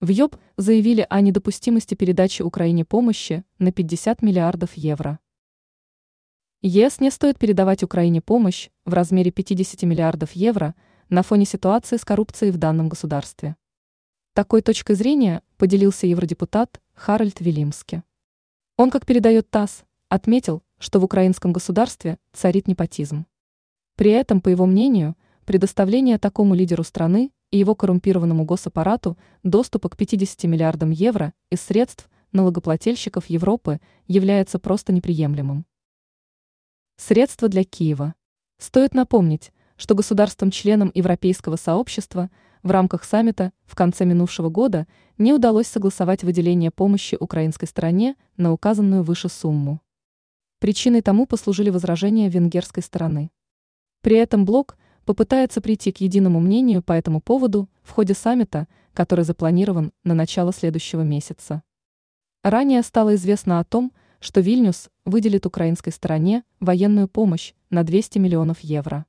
В ЙОП заявили о недопустимости передачи Украине помощи на 50 миллиардов евро. ЕС не стоит передавать Украине помощь в размере 50 миллиардов евро на фоне ситуации с коррупцией в данном государстве. Такой точкой зрения поделился евродепутат Харальд Вилимски. Он, как передает ТАСС, отметил, что в украинском государстве царит непотизм. При этом, по его мнению, предоставление такому лидеру страны и его коррумпированному госаппарату доступа к 50 миллиардам евро из средств налогоплательщиков Европы является просто неприемлемым. Средства для Киева. Стоит напомнить, что государствам-членам Европейского сообщества в рамках саммита в конце минувшего года не удалось согласовать выделение помощи украинской стороне на указанную выше сумму. Причиной тому послужили возражения венгерской стороны. При этом блок – попытается прийти к единому мнению по этому поводу в ходе саммита, который запланирован на начало следующего месяца. Ранее стало известно о том, что Вильнюс выделит украинской стороне военную помощь на 200 миллионов евро.